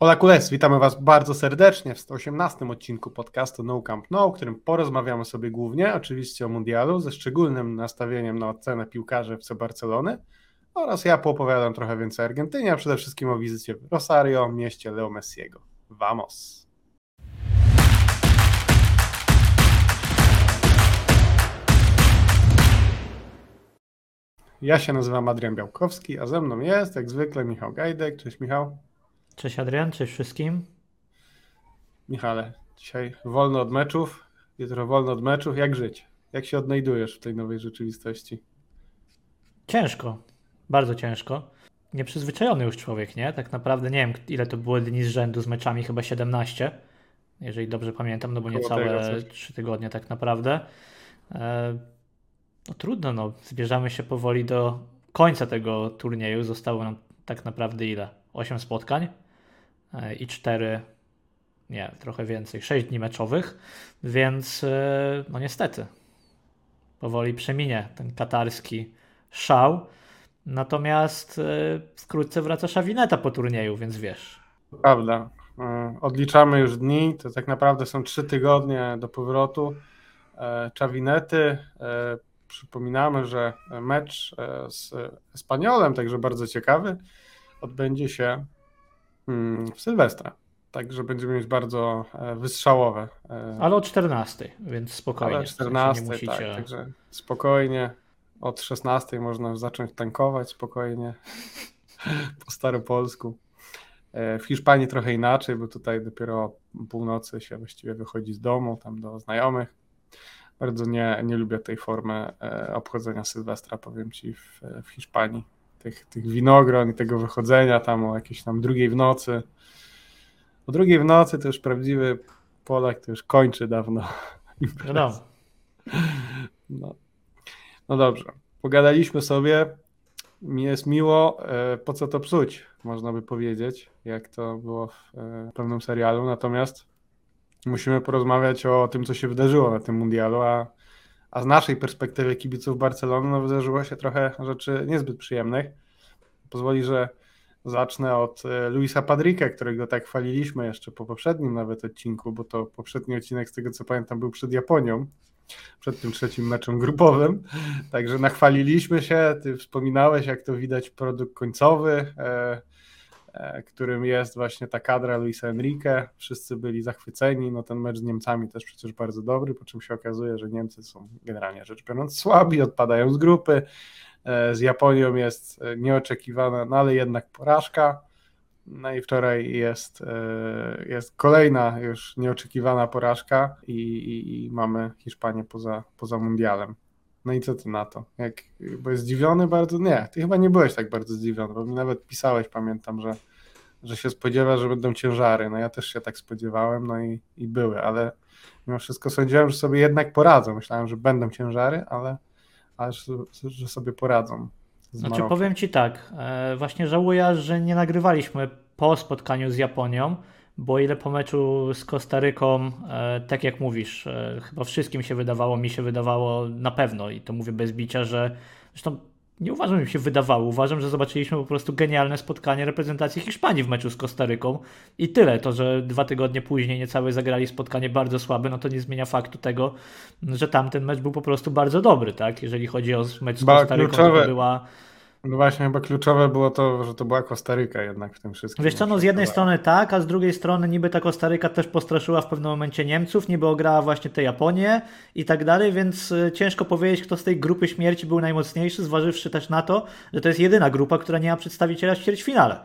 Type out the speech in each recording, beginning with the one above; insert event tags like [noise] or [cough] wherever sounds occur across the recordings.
Hola Kules, witamy Was bardzo serdecznie w 118 odcinku podcastu No Camp No, w którym porozmawiamy sobie głównie oczywiście o mundialu, ze szczególnym nastawieniem na ocenę piłkarzy FC Barcelony oraz ja poopowiadam trochę więcej o Argentynie, a przede wszystkim o wizycie w Rosario, mieście Leo Messiego. Vamos! Ja się nazywam Adrian Białkowski, a ze mną jest jak zwykle Michał Gajdek. Cześć Michał. Cześć Adrian, cześć wszystkim. Michale, dzisiaj wolno od meczów, jutro wolno od meczów. Jak żyć? Jak się odnajdujesz w tej nowej rzeczywistości? Ciężko, bardzo ciężko. Nieprzyzwyczajony już człowiek, nie? Tak naprawdę nie wiem, ile to było dni z rzędu z meczami, chyba 17, jeżeli dobrze pamiętam, no bo niecałe 3 tygodnie tak naprawdę. E, no trudno, no. Zbierzamy się powoli do końca tego turnieju. Zostało nam tak naprawdę ile? 8 spotkań i 4, nie, trochę więcej, 6 dni meczowych, więc e, no niestety powoli przeminie ten katarski szał. Natomiast e, wkrótce wraca Szawineta po turnieju, więc wiesz. Prawda. Odliczamy już dni, to tak naprawdę są trzy tygodnie do powrotu. Czawinety. Przypominamy, że mecz z Espaniolem, także bardzo ciekawy, odbędzie się w Sylwestra. Także będziemy mieć bardzo e, wystrzałowe. E, Ale o 14, więc spokojnie. Ale o 14, tak, musicie... tak, także spokojnie. Od 16 można zacząć tankować spokojnie [laughs] po staropolsku. E, w Hiszpanii trochę inaczej, bo tutaj dopiero o północy się właściwie wychodzi z domu, tam do znajomych. Bardzo nie, nie lubię tej formy obchodzenia Sylwestra, powiem Ci, w, w Hiszpanii tych, tych winogron i tego wychodzenia tam o jakiejś tam drugiej w nocy. O drugiej w nocy to już prawdziwy Polak to już kończy dawno. [laughs] No. no. No dobrze. Pogadaliśmy sobie. Mi jest miło, e, po co to psuć, można by powiedzieć, jak to było w e, pewnym serialu. Natomiast musimy porozmawiać o tym, co się wydarzyło na tym mundialu, a, a z naszej perspektywy kibiców Barcelony no, wydarzyło się trochę rzeczy niezbyt przyjemnych pozwoli, że zacznę od e, Luisa Padrika, którego tak chwaliliśmy jeszcze po poprzednim nawet odcinku, bo to poprzedni odcinek, z tego co pamiętam, był przed Japonią, przed tym trzecim meczem grupowym. Także nachwaliliśmy się, ty wspominałeś, jak to widać produkt końcowy, e, którym jest właśnie ta kadra Luisa Enrique. Wszyscy byli zachwyceni. No ten mecz z Niemcami też przecież bardzo dobry, po czym się okazuje, że Niemcy są generalnie rzecz biorąc słabi, odpadają z grupy. E, z Japonią jest e, nieoczekiwana, no ale jednak porażka. No i wczoraj jest, e, jest kolejna już nieoczekiwana porażka i, i, i, mamy Hiszpanię poza, poza mundialem. No i co ty na to? Jak, byłeś zdziwiony bardzo? Nie, ty chyba nie byłeś tak bardzo zdziwiony, bo mi nawet pisałeś, pamiętam, że, że się spodziewa, że będą ciężary. No ja też się tak spodziewałem, no i, i były, ale mimo wszystko sądziłem, że sobie jednak poradzą. Myślałem, że będą ciężary, ale ale że sobie poradzą. Znaczy powiem Ci tak, e, właśnie żałuję, że nie nagrywaliśmy po spotkaniu z Japonią, bo ile po meczu z Kostaryką, e, tak jak mówisz, e, chyba wszystkim się wydawało, mi się wydawało na pewno i to mówię bez bicia, że zresztą nie uważam, że mi się wydawało. Uważam, że zobaczyliśmy po prostu genialne spotkanie reprezentacji Hiszpanii w meczu z Kostaryką i tyle. To, że dwa tygodnie później niecałe zagrali spotkanie bardzo słabe, no to nie zmienia faktu tego, że tamten mecz był po prostu bardzo dobry, tak? Jeżeli chodzi o mecz z Kostaryką, to była właśnie, chyba kluczowe było to, że to była Kostaryka jednak w tym wszystkim. Wiesz co, no z jednej strony tak, a z drugiej strony niby ta Kostaryka też postraszyła w pewnym momencie Niemców, niby ograła właśnie tę Japonię i tak dalej, więc y, ciężko powiedzieć, kto z tej grupy śmierci był najmocniejszy, zważywszy też na to, że to jest jedyna grupa, która nie ma przedstawiciela w ćwierćfinale.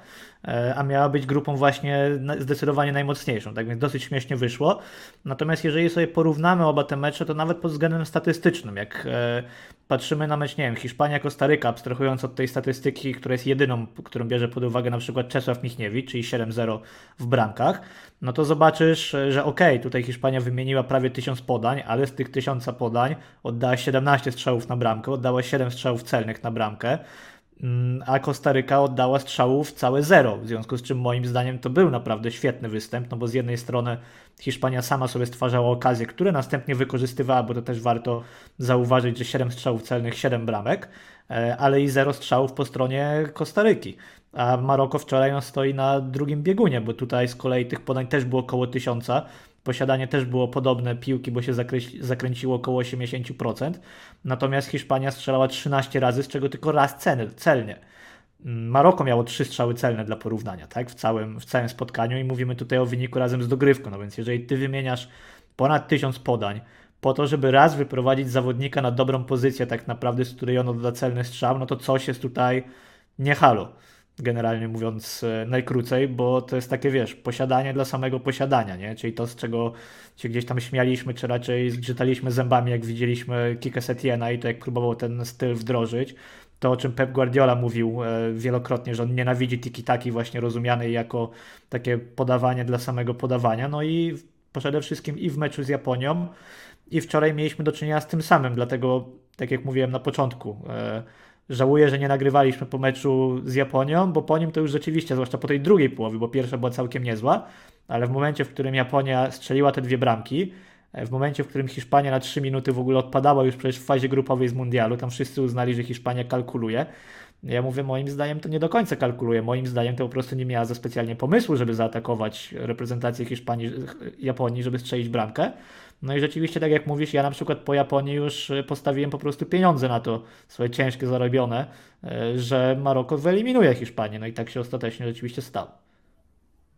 E, a miała być grupą właśnie zdecydowanie najmocniejszą, tak więc dosyć śmiesznie wyszło. Natomiast jeżeli sobie porównamy oba te mecze, to nawet pod względem statystycznym, jak e, patrzymy na mecz, nie wiem, Hiszpania-Kostaryka, abstrahując od tej statystyki, która jest jedyną, którą bierze pod uwagę na przykład Czesław Michniewicz, czyli 7-0 w bramkach, no to zobaczysz, że okej, okay, tutaj Hiszpania wymieniła prawie 1000 podań, ale z tych 1000 podań oddała 17 strzałów na bramkę, oddała 7 strzałów celnych na bramkę. Mm, a Kostaryka oddała strzałów całe zero, w związku z czym moim zdaniem to był naprawdę świetny występ, no bo z jednej strony Hiszpania sama sobie stwarzała okazje, które następnie wykorzystywała, bo to też warto zauważyć, że 7 strzałów celnych, 7 bramek, e, ale i zero strzałów po stronie Kostaryki. A Maroko wczoraj no, stoi na drugim biegunie, bo tutaj z kolei tych podań też było około tysiąca. Posiadanie też było podobne piłki, bo się zakręciło około 80%. Natomiast Hiszpania strzelała 13 razy, z czego tylko raz celnie. Maroko miało trzy strzały celne dla porównania, tak? W całym, w całym spotkaniu i mówimy tutaj o wyniku razem z dogrywką. No więc jeżeli ty wymieniasz ponad tysiąc podań po to, żeby raz wyprowadzić zawodnika na dobrą pozycję, tak naprawdę, z której ono doda celny strzał, no to coś jest tutaj nie halo generalnie mówiąc e, najkrócej, bo to jest takie, wiesz, posiadanie dla samego posiadania, nie? Czyli to, z czego się gdzieś tam śmialiśmy, czy raczej zgrzytaliśmy zębami, jak widzieliśmy Kika Setiena i to jak próbował ten styl wdrożyć, to o czym Pep Guardiola mówił e, wielokrotnie, że on nienawidzi tiki-taki właśnie rozumianej jako takie podawanie dla samego podawania, no i przede wszystkim i w meczu z Japonią i wczoraj mieliśmy do czynienia z tym samym, dlatego tak jak mówiłem na początku, e, Żałuję, że nie nagrywaliśmy po meczu z Japonią, bo po nim to już rzeczywiście, zwłaszcza po tej drugiej połowie, bo pierwsza była całkiem niezła, ale w momencie, w którym Japonia strzeliła te dwie bramki, e, w momencie, w którym Hiszpania na 3 minuty w ogóle odpadała już przecież w fazie grupowej z mundialu, tam wszyscy uznali, że Hiszpania kalkuluje. Ja mówię, moim zdaniem to nie do końca kalkuluje. Moim zdaniem to po prostu nie miała za specjalnie pomysłu, żeby zaatakować reprezentację Hiszpanii, Japonii, żeby strzelić bramkę. No i rzeczywiście, tak jak mówisz, ja na przykład po Japonii już y, postawiłem po prostu pieniądze na to, swoje ciężkie zarobione, y, że Maroko wyeliminuje Hiszpanię. No i tak się ostatecznie rzeczywiście stało.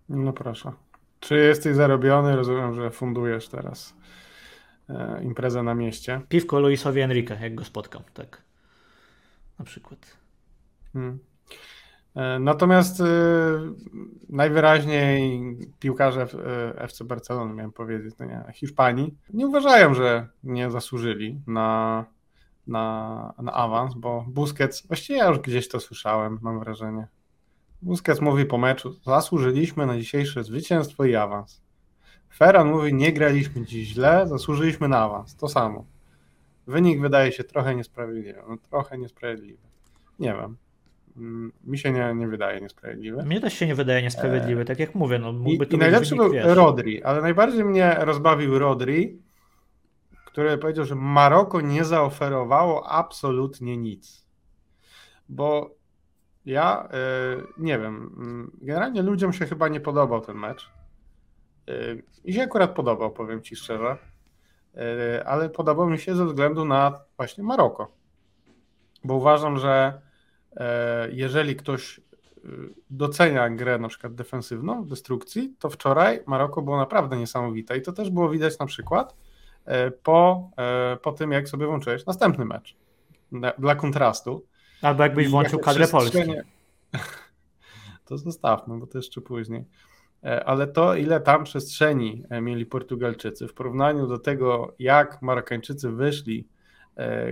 No proszę. Czy jesteś zarobiony? Rozumiem, że fundujesz teraz e, imprezę na mieście. Piwko Luisowi Enrique, jak go spotkam, tak. Na przykład. Hmm. E, natomiast y, najwyraźniej piłkarze FC Barcelony, miałem powiedzieć, no nie, Hiszpanii, nie uważają, że nie zasłużyli na, na, na awans, bo Busquets, właściwie ja już gdzieś to słyszałem, mam wrażenie. Busquets mówi po meczu, zasłużyliśmy na dzisiejsze zwycięstwo i awans. Ferran mówi, nie graliśmy dziś źle, zasłużyliśmy na awans. To samo. Wynik wydaje się trochę niesprawiedliwy. No, trochę niesprawiedliwy. Nie wiem. Mm, mi się nie, nie wydaje niesprawiedliwy. Mnie też się nie wydaje niesprawiedliwy, e... tak jak mówię. No, mógłby I, to i najlepszy był wiesz. Rodri, ale najbardziej mnie rozbawił Rodri, który powiedział, że Maroko nie zaoferowało absolutnie nic. Bo ja e, nie wiem, mm, generalnie ludziom się chyba nie podobał ten mecz. E, I się akurat podobał, powiem ci szczerze. Ale podobał mi się ze względu na właśnie Maroko. Bo uważam, że jeżeli ktoś y, docenia grę na przykład defensywną w destrukcji, to wczoraj Maroko było naprawdę niesamowite i to też było widać na przykład e, po, e, po tym, jak sobie włączyłeś następny mecz dla kontrastu. Albo jakbyś włączył kadrę Polski. [laughs] To zostawmy, bo to jeszcze później. Ale to, ile tam przestrzeni mieli Portugalczycy w porównaniu do tego, jak Marokańczycy wyszli E,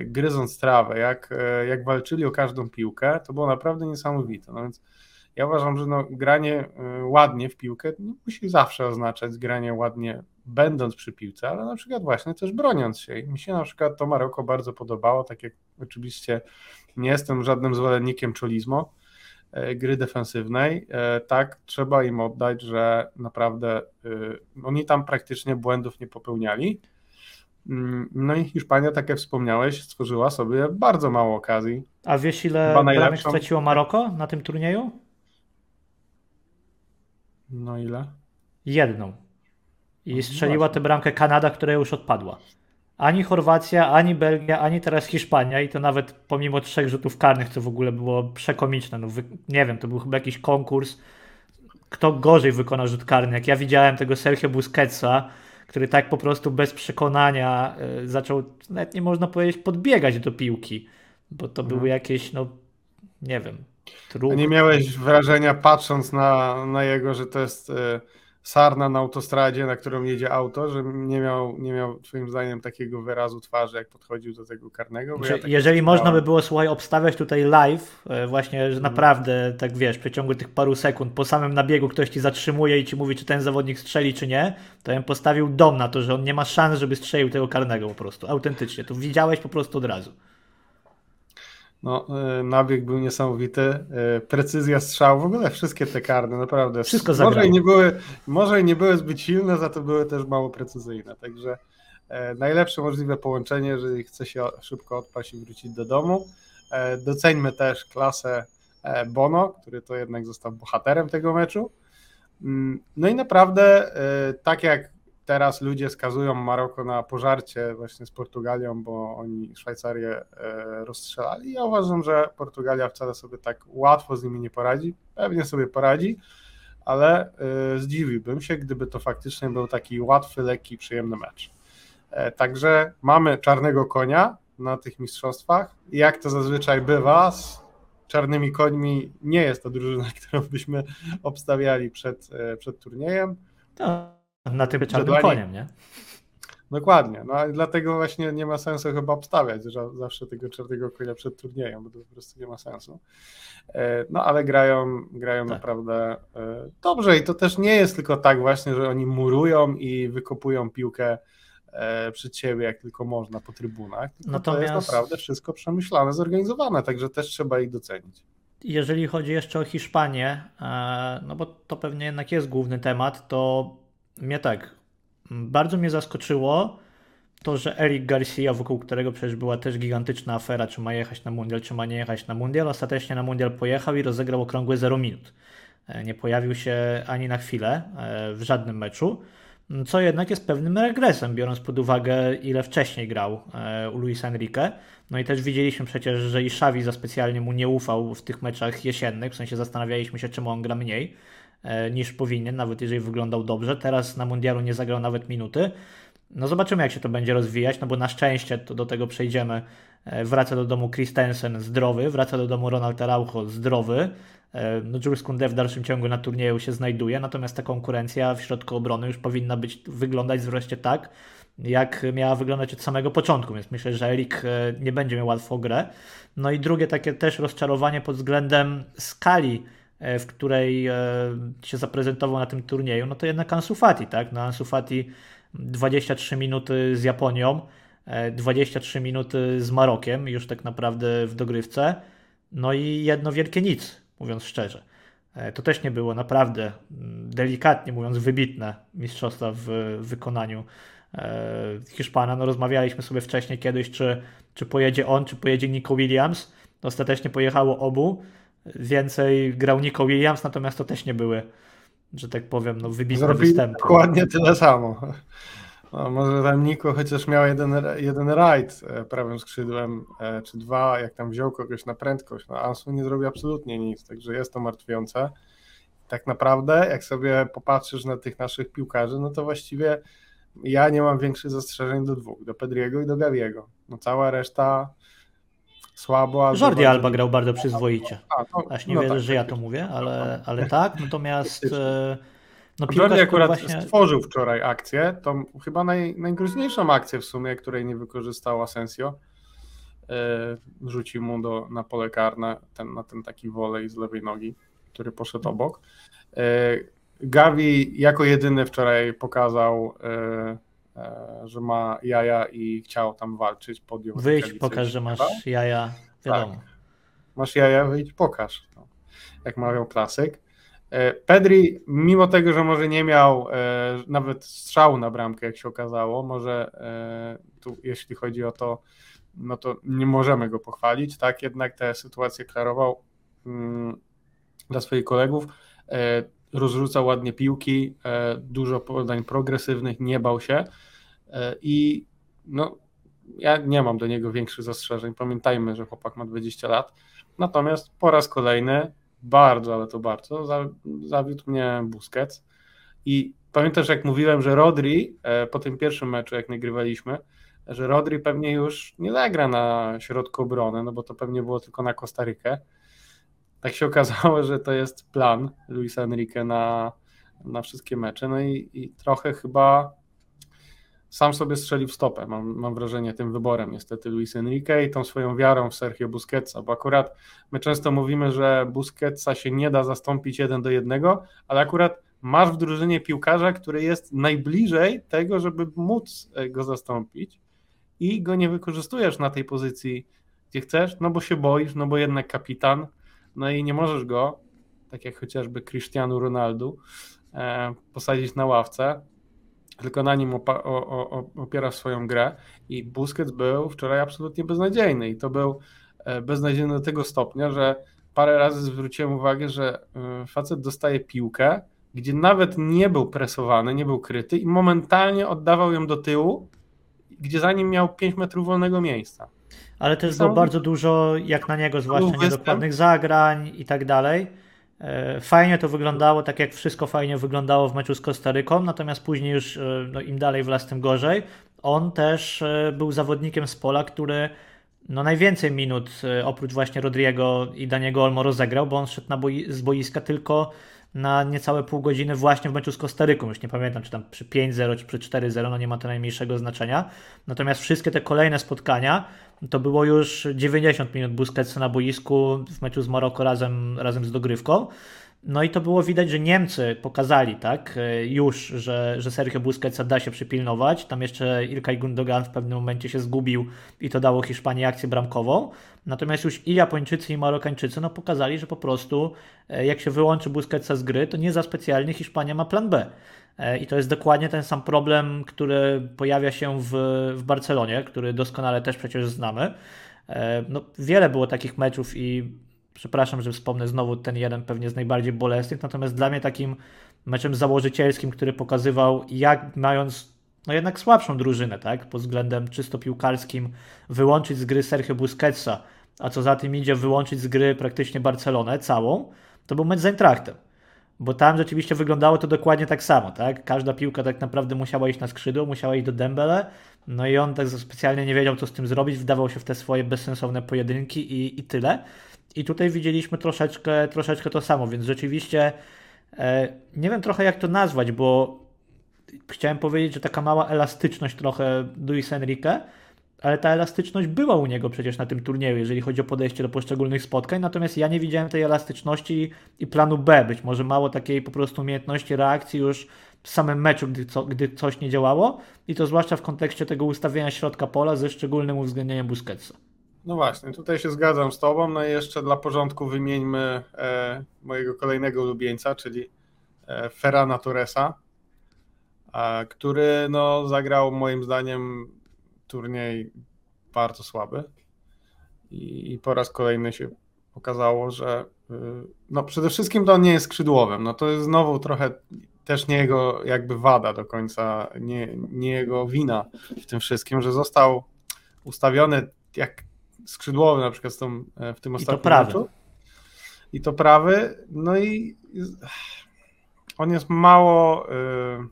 gryząc trawę, jak, e, jak walczyli o każdą piłkę, to było naprawdę niesamowite. No więc ja uważam, że no, granie e, ładnie w piłkę nie musi zawsze oznaczać granie ładnie będąc przy piłce, ale na przykład właśnie też broniąc się. I mi się na przykład to Maroko bardzo podobało, tak jak oczywiście nie jestem żadnym zwolennikiem czolizmu, gry defensywnej, tak trzeba im oddać, że naprawdę oni tam praktycznie błędów nie popełniali. Mm, no i Hiszpania, tak jak wspomniałeś, stworzyła sobie bardzo mało okazji. A wiesz ile bramek straciło Maroko na tym turnieju? No ile? Jedną. I no strzeliła tę bramkę Kanada, która już odpadła. Ani Chorwacja, ani Belgia, ani teraz Hiszpania i to nawet pomimo trzech rzutów karnych, co w ogóle było przekomiczne. No, nie wiem, to był chyba jakiś konkurs, kto gorzej wykona rzut karny. Jak ja widziałem tego Sergio Busquetsa, który tak po prostu bez przekonania e, zaczął, nawet nie można powiedzieć, podbiegać do piłki, bo to były mhm. jakieś, no nie wiem. Truk. Nie miałeś wrażenia, patrząc na, na jego, że to jest e, sarna na autostradzie, na którą jedzie auto, że nie miał, nie miał twoim zdaniem takiego wyrazu twarzy, jak podchodził do tego karnego? Znaczy, ja tak jeżeli można by było, słuchaj, obstawiać tutaj live, e, właśnie, że mhm. naprawdę, tak wiesz, w przeciągu tych paru sekund, po samym nabiegu ktoś ci zatrzymuje i ci mówi, czy ten zawodnik strzeli, czy nie, to ja bym postawił dom na to, że on nie ma szans, żeby strzelił tego karnego po prostu, autentycznie. To widziałeś po prostu od razu. No, e, nabieg był niesamowity. E, precyzja strzału, w ogóle wszystkie te karne, naprawdę. Wszystko może i, nie były, może i nie były zbyt silne, za to były też mało precyzyjne. Także e, najlepsze możliwe połączenie, jeżeli chce się szybko odpaść i wrócić do domu. Doceńmy też klasę Bono, który to jednak został bohaterem tego meczu. Mm, no i naprawdę, tak jak teraz ludzie skazują Maroko na pożarcie właśnie z Portugalią, bo oni Szwajcarię rozstrzelali, ja uważam, że Portugalia wcale sobie tak łatwo z nimi nie poradzi. Pewnie sobie poradzi, ale zdziwiłbym się, gdyby to faktycznie był taki łatwy, lekki, przyjemny mecz. Także mamy czarnego konia, na tych mistrzostwach. Jak to zazwyczaj bywa z czarnymi końmi, nie jest to drużyna, [laughs] którą byśmy obstawiali przed, e, przed turniejem. To na tym czarnym koniem, nie? Dokładnie, no i dlatego właśnie nie ma sensu chyba obstawiać że zawsze tego czarnego konia przed turniejem, bo to po prostu nie ma sensu. E, no ale grają, grają tak. naprawdę e, dobrze i to też nie jest tylko tak właśnie, że oni murują i wykopują piłkę E, przed siebie, jak tylko można po trybunach. Natomiast... To jest naprawdę wszystko przemyślane, zorganizowane, także też trzeba ich docenić. Jeżeli chodzi jeszcze o Hiszpanię, no bo to pewnie jednak jest główny temat, to mnie tak, bardzo mnie zaskoczyło to, że Eric Garcia, wokół którego przecież była też gigantyczna afera, czy ma jechać na mundial, czy ma nie jechać na mundial, ostatecznie na mundial pojechał i rozegrał okrągłe 0 minut. E, nie pojawił się ani na chwilę w żadnym meczu co jednak jest pewnym regresem, biorąc pod uwagę, ile wcześniej grał e, u Luisa Enrique. No i też widzieliśmy przecież, że i Xavi za specjalnie mu nie ufał w tych meczach jesiennych, w sensie zastanawialiśmy się, czemu on gra mniej e, niż powinien, nawet jeżeli wyglądał dobrze. Teraz na Mundialu nie zagrał nawet minuty. No zobaczymy, jak się to będzie rozwijać, no bo na szczęście to do tego przejdziemy. E, wraca do domu Christensen zdrowy, wraca do domu Ronald Araujo zdrowy. E, no Jules Koundé w dalszym ciągu na turnieju się znajduje, natomiast ta konkurencja w środku obrony już powinna być wyglądać wreszcie tak, jak miała wyglądać od samego początku, więc myślę, że Erik e, nie będzie miał łatwo grę. No i drugie takie też rozczarowanie pod względem skali, e, w której się zaprezentował na tym turnieju, no to jednak Ansu Fati, tak? No Ansu Fati 23 minuty z Japonią, 23 minuty z Marokiem, już tak naprawdę w dogrywce, no i jedno wielkie nic mówiąc szczerze. E, to też nie było naprawdę, mm, delikatnie mówiąc, wybitne mistrzostwa w wykonaniu e, Hiszpana. No, rozmawialiśmy sobie wcześniej kiedyś, czy, czy pojedzie on, czy pojedzie Nico Williams. Ostatecznie pojechało obu. Więcej grał Nico Williams, natomiast to też nie były, że tak powiem, no, wybitne Zrobili występy. Dokładnie tyle samo. No, może tam Niko chociaż miał jeden, jeden rajd e, prawym skrzydłem, e, czy dwa, jak tam wziął kogoś na prędkość. No, Ansu nie zrobił absolutnie nic, także jest to martwiące. Tak naprawdę, jak sobie popatrzysz na tych naszych piłkarzy, no to właściwie ja nie mam większych zastrzeżeń do dwóch, do Pedriego i do Gaviego. No cała reszta słabo. Jordi Alba grał bardzo przyzwoicie. A, to, Aż nie no wierzę, tak, że ja to mówię, ale, ale tak, natomiast... No, Jordi akurat właśnie... stworzył wczoraj akcję, tą chyba naj, najgroźniejszą akcję w sumie, której nie wykorzystał Asensio. Yy, rzucił mu do, na pole karne ten, na ten taki wolej z lewej nogi, który poszedł obok. Yy, Gavi jako jedyny wczoraj pokazał, że ma jaja i chciał tam walczyć, podjął. Wyjdź, pokaż, że masz jaja, wiadomo. Tak. Masz jaja, wyjdź, pokaż. No. Jak mawiał klasyk. E, Pedri, mimo tego, że może nie miał e, nawet strzału na bramkę, jak się okazało, może e, tu, jeśli chodzi o to, no to nie możemy go pochwalić, tak, jednak tę sytuację klarował mm, dla swoich kolegów, rozrzucał ładnie piłki, dużo podań progresywnych, nie bał się i no, ja nie mam do niego większych zastrzeżeń. Pamiętajmy, że chłopak ma 20 lat. Natomiast po raz kolejny bardzo, ale to bardzo, zawiódł mnie Busquets. I pamiętasz, jak mówiłem, że Rodri e, po tym pierwszym meczu, jak nagrywaliśmy, że Rodri pewnie już nie zagra na środku obrony, no bo to pewnie było tylko na Kostarykę. Tak się okazało, że to jest plan Luisa Enrique na, na wszystkie mecze. No i, i trochę chyba sam sobie strzelił w stopę, mam, mam wrażenie, tym wyborem niestety Luis Enrique i tą swoją wiarą w Sergio Busquetsa, bo akurat my często mówimy, że Busquetsa się nie da zastąpić jeden do jednego, ale akurat masz w drużynie piłkarza, który jest najbliżej tego, żeby móc e, go zastąpić i go nie wykorzystujesz na tej pozycji, gdzie chcesz, no bo się boisz, no bo jednak kapitan, no i nie możesz go, tak jak chociażby Cristiano Ronaldo, e, posadzić na ławce, tylko na nim opa- o, o, opiera swoją grę i Busquets był wczoraj absolutnie beznadziejny i to był e, beznadziejny do tego stopnia, że parę razy zwróciłem uwagę, że y, facet dostaje piłkę, gdzie nawet nie był presowany, nie był kryty i momentalnie oddawał ją do tyłu, gdzie za nim miał 5 metrów wolnego miejsca. Ale też było bardzo dużo, jak na niego, zwłaszcza niedokładnych zagrań i tak dalej. E, fajnie to wyglądało, tak jak wszystko fajnie wyglądało w meczu z Kostaryką, natomiast później już e, no, im dalej w las, tym gorzej. On też e, był zawodnikiem z pola, który no, najwięcej minut oprócz właśnie Rodriego i Daniego Olmo rozegrał, bo on szedł na boi z boiska tylko na niecałe pół godziny właśnie w meczu z Kostaryką. Już nie pamiętam, czy tam przy 5-0, czy przy 4-0, no nie ma to najmniejszego znaczenia. Natomiast wszystkie te kolejne spotkania to było już 90 minut Busquetsa na boisku w meczu z Maroko razem, razem z dogrywką. No i to było widać, że Niemcy pokazali tak już, że, że Sergio Busquetsa da się przypilnować. Tam jeszcze Ilkay Gundogan w pewnym momencie się zgubił i to dało Hiszpanii akcję bramkową. Natomiast już i Japończycy i Marokańczycy no, pokazali, że po prostu e, jak się wyłączy Busquetsa z gry, to nie za specjalnie Hiszpania ma plan B. E, I to jest dokładnie ten sam problem, który pojawia się w, w Barcelonie, który doskonale też przecież znamy. E, no, wiele było takich meczów i przepraszam, że wspomnę znowu ten jeden pewnie z najbardziej bolesnych, natomiast dla mnie takim meczem założycielskim, który pokazywał, jak mając no jednak słabszą drużynę, tak, pod względem czysto piłkarskim, wyłączyć z gry Sergio Busquetsa, a co za tym idzie, wyłączyć z gry praktycznie Barcelonę całą, to był mecz z Eintrachtem. Bo tam rzeczywiście wyglądało to dokładnie tak samo, tak? Każda piłka tak naprawdę musiała iść na skrzydło, musiała iść do Dembele, no i on tak specjalnie nie wiedział, co z tym zrobić, wdawał się w te swoje bezsensowne pojedynki i, i tyle. I tutaj widzieliśmy troszeczkę, troszeczkę to samo, więc rzeczywiście e, nie wiem trochę jak to nazwać, bo chciałem powiedzieć, że taka mała elastyczność trochę Luis Enrique, ale ta elastyczność była u niego przecież na tym turnieju, jeżeli chodzi o podejście do poszczególnych spotkań, natomiast ja nie widziałem tej elastyczności i planu B, być może mało takiej po prostu umiejętności reakcji już w samym meczu, gdy, co, gdy coś nie działało. I to zwłaszcza w kontekście tego ustawienia środka pola ze szczególnym uwzględnieniem Busquetsa. No właśnie, tutaj się zgadzam z Tobą. No i jeszcze dla porządku wymieńmy e, mojego kolejnego ulubieńca, czyli e, Ferrana Torresa, który no, zagrał moim zdaniem turniej bardzo słaby. I, I, po raz kolejny się okazało, że y, no przede wszystkim to on nie jest skrzydłowym. No to jest znowu trochę też nie jego jakby wada do końca, nie, nie jego wina w tym wszystkim, że został ustawiony jak skrzydłowy na przykład tą, e, w tym ostatnim I to prawy. Meczu. I to prawy. No i on jest mało yy,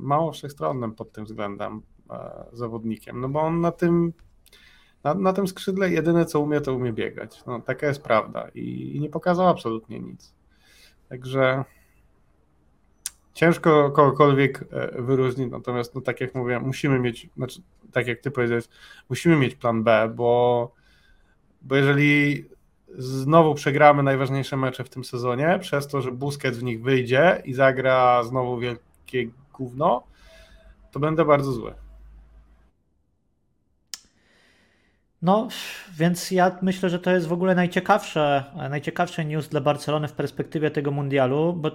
mało wszechstronnym pod tym względem e, zawodnikiem, no bo on na tym na, na tym skrzydle jedyne co umie, to umie biegać. No, taka jest prawda i, i nie pokazał absolutnie nic. Także ciężko kogokolwiek e, wyróżnić, natomiast no, tak jak mówię, musimy mieć, znaczy, tak jak ty powiedziałeś, musimy mieć plan B, bo, bo jeżeli znowu przegramy najważniejsze mecze w tym sezonie, przez to, że Busquets w nich wyjdzie i zagra znowu wielkie gówno, to będę bardzo zły. No, więc ja myślę, że to jest w ogóle najciekawsze, najciekawsze news dla Barcelony w perspektywie tego mundialu, bo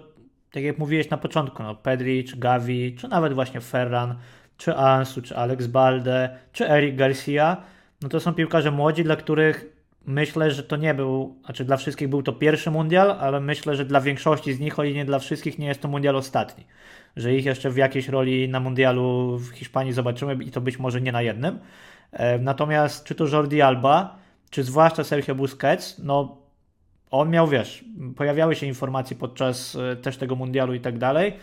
tak jak mówiłeś na początku, no Pedri, czy Gavi, czy nawet właśnie Ferran, czy Ansu, czy Alex Balde, czy Eric Garcia, no to są piłkarze młodzi, dla których myślę, że to nie był, znaczy dla wszystkich był to pierwszy mundial, ale myślę, że dla większości z nich, o nie dla wszystkich, nie jest to mundial ostatni. Że ich jeszcze w jakiejś roli na mundialu w Hiszpanii zobaczymy i to być może nie na jednym. E, natomiast czy to Jordi Alba, czy zwłaszcza Sergio Busquets, no on miał, wiesz, pojawiały się informacje podczas e, też tego mundialu i tak dalej,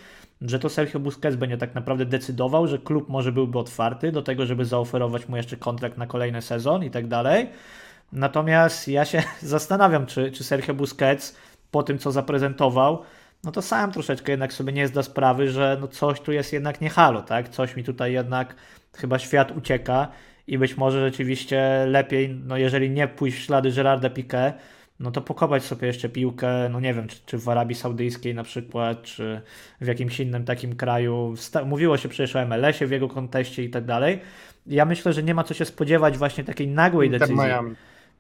że to Sergio Busquets będzie tak naprawdę decydował, że klub może byłby otwarty do tego, żeby zaoferować mu jeszcze kontrakt na kolejny sezon i tak dalej. Natomiast ja się [laughs] zastanawiam, czy, czy Sergio Busquets po tym, co zaprezentował, no to sam troszeczkę jednak sobie nie zda sprawy, że no coś tu jest jednak nie halo, tak? Coś mi tutaj jednak chyba świat ucieka i być może rzeczywiście lepiej, no jeżeli nie pójść w ślady Gerarda Piqué, no to pokopać sobie jeszcze piłkę, no nie wiem, czy, czy w Arabii Saudyjskiej na przykład, czy w jakimś innym takim kraju. Mówiło się przecież o MLS-ie w jego kontekście i tak dalej. Ja myślę, że nie ma co się spodziewać właśnie takiej nagłej decyzji. Miami.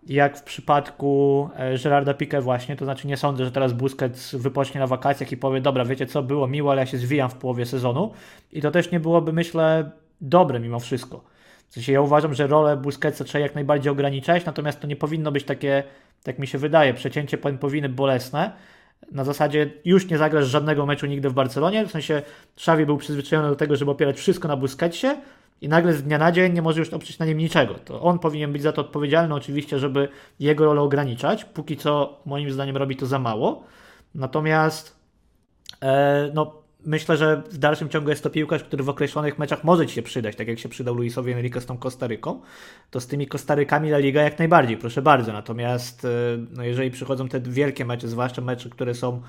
Jak w przypadku e, Gerarda Piqué właśnie, to znaczy nie sądzę, że teraz Busquets wypocznie na wakacjach i powie, dobra, wiecie co, było miło, ale ja się zwijam w połowie sezonu. I to też nie byłoby, myślę, dobre mimo wszystko. W sensie ja uważam, że rolę Busquetsa trzeba jak najbardziej ograniczać, natomiast to nie powinno być takie tak mi się wydaje, przecięcie powinny bolesne. Na zasadzie już nie zagrasz żadnego meczu nigdy w Barcelonie, w sensie Xavi był przyzwyczajony do tego, żeby opierać wszystko na Busquetsie i nagle z dnia na dzień nie może już oprzeć na nim niczego. To on powinien być za to odpowiedzialny oczywiście, żeby jego rolę ograniczać. Póki co moim zdaniem robi to za mało. Natomiast e, no, myślę, że w dalszym ciągu jest to piłkarz, który w określonych meczach może ci się przydać, tak jak się przydał Luisowi Enrique z tą Kostaryką, to z tymi Kostarykami La Liga jak najbardziej, proszę bardzo. Natomiast e, no jeżeli przychodzą te wielkie mecze, zwłaszcza mecze, które są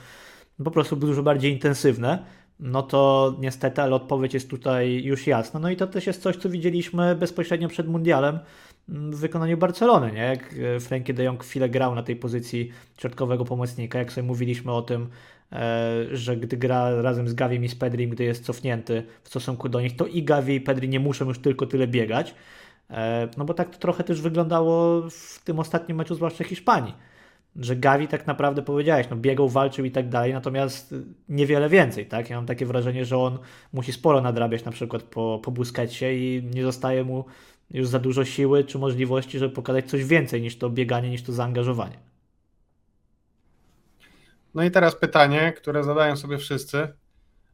po prostu dużo bardziej intensywne, no to niestety, ale odpowiedź jest tutaj już jasna. No i to też jest coś, co widzieliśmy bezpośrednio przed Mundialem w wykonaniu Barcelony, nie? Jak e, Frankie de Jong chwilę grał na tej pozycji środkowego pomocnika, jak sobie mówiliśmy o tym, e, że gdy gra razem z Gavim i z Pedrim, gdy jest cofnięty w stosunku do nich, to i Gavi i Pedri nie muszą już tylko tyle biegać. E, no bo tak to trochę też wyglądało w tym ostatnim meczu, zwłaszcza Hiszpanii że Gavi tak naprawdę powiedziałeś, no biegał, walczył i tak dalej, natomiast niewiele więcej, tak? Ja mam takie wrażenie, że on musi sporo nadrabiać na przykład po, po Busquetsie i nie zostaje mu już za dużo siły czy możliwości, żeby pokazać coś więcej niż to bieganie, niż to zaangażowanie. No i teraz pytanie, które zadają sobie wszyscy,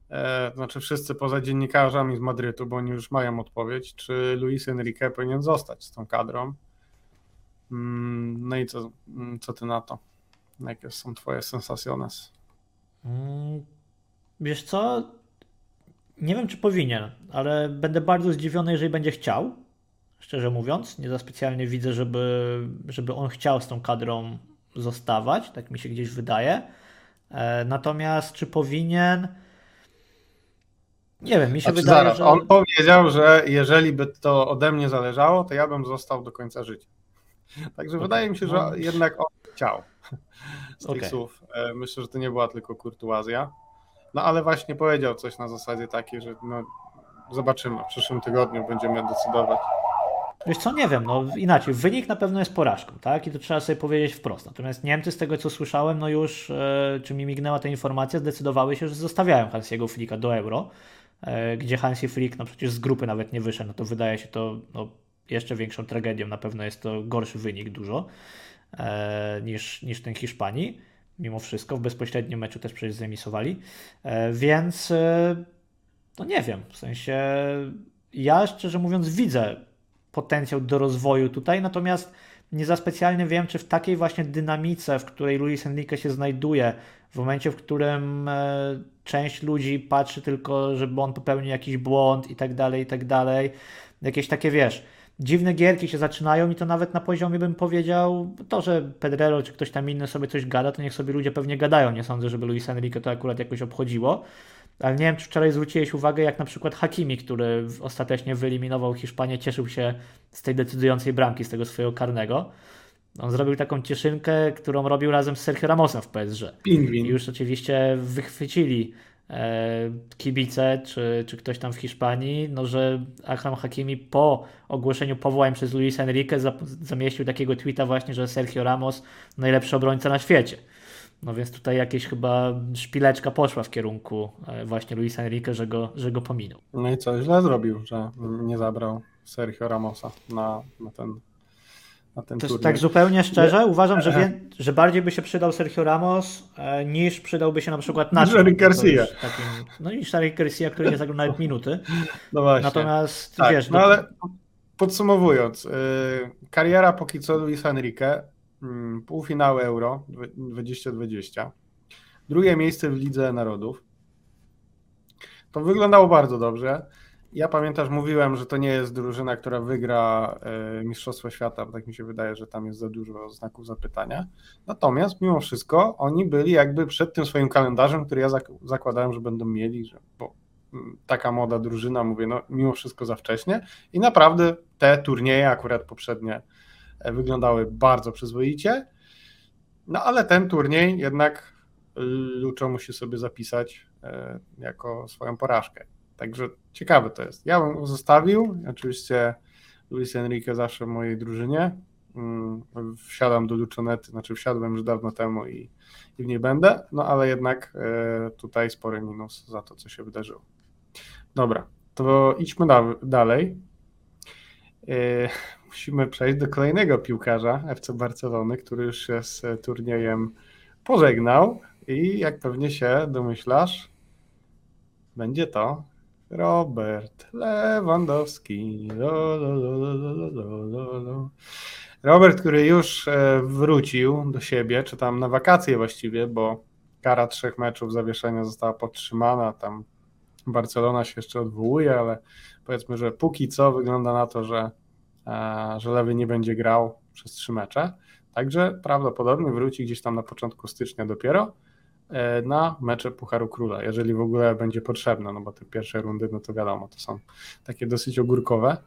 e, znaczy wszyscy poza dziennikarzami z Madrytu, bo oni już mają odpowiedź, czy Luis Enrique powinien zostać z tą kadrą? Mm, no i co, mm, co ty na to? Jakie są twoje sensaciones? Mm, wiesz co? Nie wiem, czy powinien, ale będę bardzo zdziwiony, jeżeli będzie chciał. Szczerze mówiąc, nie za specjalnie widzę, żeby, żeby on chciał z tą kadrą zostawać, tak mi się gdzieś wydaje. E, natomiast czy powinien? Nie wiem, mi się znaczy, wydaje, zaraz, że... On powiedział, że jeżeli by to ode mnie zależało, to ja bym został do końca życia. Także okay. wydaje mi się, że no. jednak on chciał z tych okay. słów. E, myślę, że to nie była tylko kurtuazja. No ale właśnie powiedział coś na zasadzie takiej, że no, zobaczymy, w przyszłym tygodniu będziemy decydować. Wiesz co, nie wiem, no inaczej, wynik na pewno jest porażką, tak? I to trzeba sobie powiedzieć wprost. Natomiast Niemcy, z tego co słyszałem, no już, e, czy mi mignęła ta informacja, zdecydowały się, że zostawiają Hansiego Flika do Euro, e, gdzie Hansi Flick, no przecież z grupy nawet nie wyszedł, no to wydaje się to no, jeszcze większą tragedią. Na pewno jest to gorszy wynik dużo e, niż, niż ten Hiszpanii. Mimo wszystko w bezpośrednim meczu też przecież zemisowali. E, więc e, no nie wiem, w sensie ja szczerze mówiąc widzę potencjał do rozwoju tutaj, natomiast nie za specjalnie wiem, czy w takiej właśnie dynamice, w której Luis Enrique się znajduje, w momencie, w którym e, część ludzi patrzy tylko, żeby on popełnił jakiś błąd i tak dalej, i tak dalej, jakieś takie, wiesz, dziwne gierki się zaczynają i to nawet na poziomie bym powiedział, to, że Pedrero czy ktoś tam inny sobie coś gada, to niech sobie ludzie pewnie gadają. Nie sądzę, żeby Luis Enrique to akurat jakoś obchodziło. Ale nie wiem, czy wczoraj zwróciłeś uwagę, jak na przykład Hakimi, który ostatecznie wyeliminował Hiszpanię, cieszył się z tej decydującej bramki, z tego swojego karnego. On zrobił taką cieszynkę, którą robił razem z Sergio Ramosem w PSG. Pingwin. I już oczywiście wychwycili E, kibice, czy, czy ktoś tam w Hiszpanii, no że Akram Hakimi po ogłoszeniu powołań przez Luis Enrique zamieścił takiego tweeta właśnie, że Sergio Ramos najlepszy obrońca na świecie. No więc tutaj jakieś chyba szpileczka poszła w kierunku e, właśnie Luis Enrique, że go, że go pominął. No i co, źle zrobił, że nie zabrał Sergio Ramosa na, na ten na ten turniej. Tak zupełnie szczerze, uważam, że, [laughs] wie, że bardziej by się przydał Sergio Ramos e, niż przydałby się na przykład. Niż Garcia. no i Eric Garcia, który nie zagrał nawet minuty. [laughs] No właśnie. Natomiast tak, wiesz... No ale podsumowując, yy, kariera póki co Luis Enrique, półfinały Euro 2020, drugie miejsce w Lidze Narodów. To wyglądało bardzo dobrze. Ja pamiętasz, mówiłem, że to nie jest drużyna, która wygra e, Mistrzostwo Świata, bo tak mi się wydaje, że tam jest za dużo znaków zapytania. Natomiast mimo wszystko oni byli jakby przed tym swoim kalendarzem, który ja zakładałem, że będą mieli, że, bo mm, taka moda drużyna, mówię, no mimo wszystko za wcześnie i naprawdę te turnieje akurat poprzednie wyglądały bardzo przyzwoicie, no ale ten turniej jednak Luczo musi sobie zapisać e, jako swoją porażkę. Także ciekawe to jest. Ja bym zostawił. Oczywiście Luis Enrique zawsze w mojej drużynie. Mm, wsiadam do Luczonety, znaczy wsiadłem już dawno temu i, i w niej będę, no ale jednak e, tutaj spory minus za to, co się wydarzyło. Dobra, to idźmy da dalej. Musimy przejść do kolejnego piłkarza FC Barcelony, który już się z turniejem pożegnał i jak pewnie się domyślasz, będzie to Robert Lewandowski. Lo, lo, lo, Robert, który już e, wrócił do siebie, czy tam na wakacje właściwie, bo kara trzech meczów zawieszenia została podtrzymana. Tam Barcelona się jeszcze odwołuje, ale powiedzmy, że póki co wygląda na to, że, że Lewy nie będzie grał przez trzy mecze. Także prawdopodobnie wróci gdzieś tam na początku stycznia dopiero e, na mecze Pucharu Króla, jeżeli w ogóle będzie potrzebne, no bo te pierwsze rundy, no to wiadomo, to są takie dosyć ogórkowe.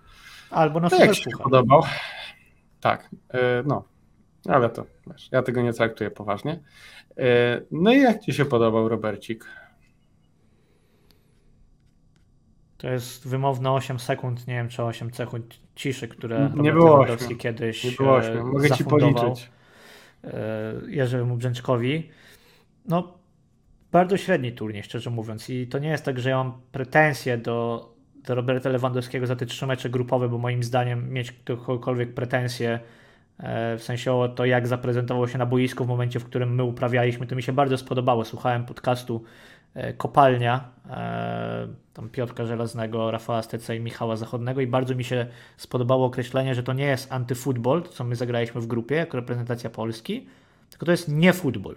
Albo na to jak się podobał? Tak, e, no, ale to wiesz, ja tego nie traktuję poważnie. No i jak Ci się podobał Robercik? To jest wymowne 8 sekund, nie wiem czy 8 sekund ciszy, które nie było Lewandowski kiedyś nie było 8. Mogę ci policzyć. E, Jerzemu Brzęczkowi. No, bardzo średni turniej, szczerze mówiąc. I to nie jest tak, że ja mam pretensje do, do Roberta Lewandowskiego za te trzy mecze grupowe, bo moim zdaniem mieć ktokolwiek pretensje e, w sensie o to, jak zaprezentował się na boisku w momencie, w którym my uprawialiśmy, to mi się bardzo spodobało. Słuchałem podcastu E, kopalnia e, tam Piotrka Żelaznego, Rafała Steca i Michała Zachodnego i bardzo mi się spodobało określenie, że to nie jest antyfutbol, co my zagraliśmy w grupie jako reprezentacja Polski, tylko to jest nie futbol.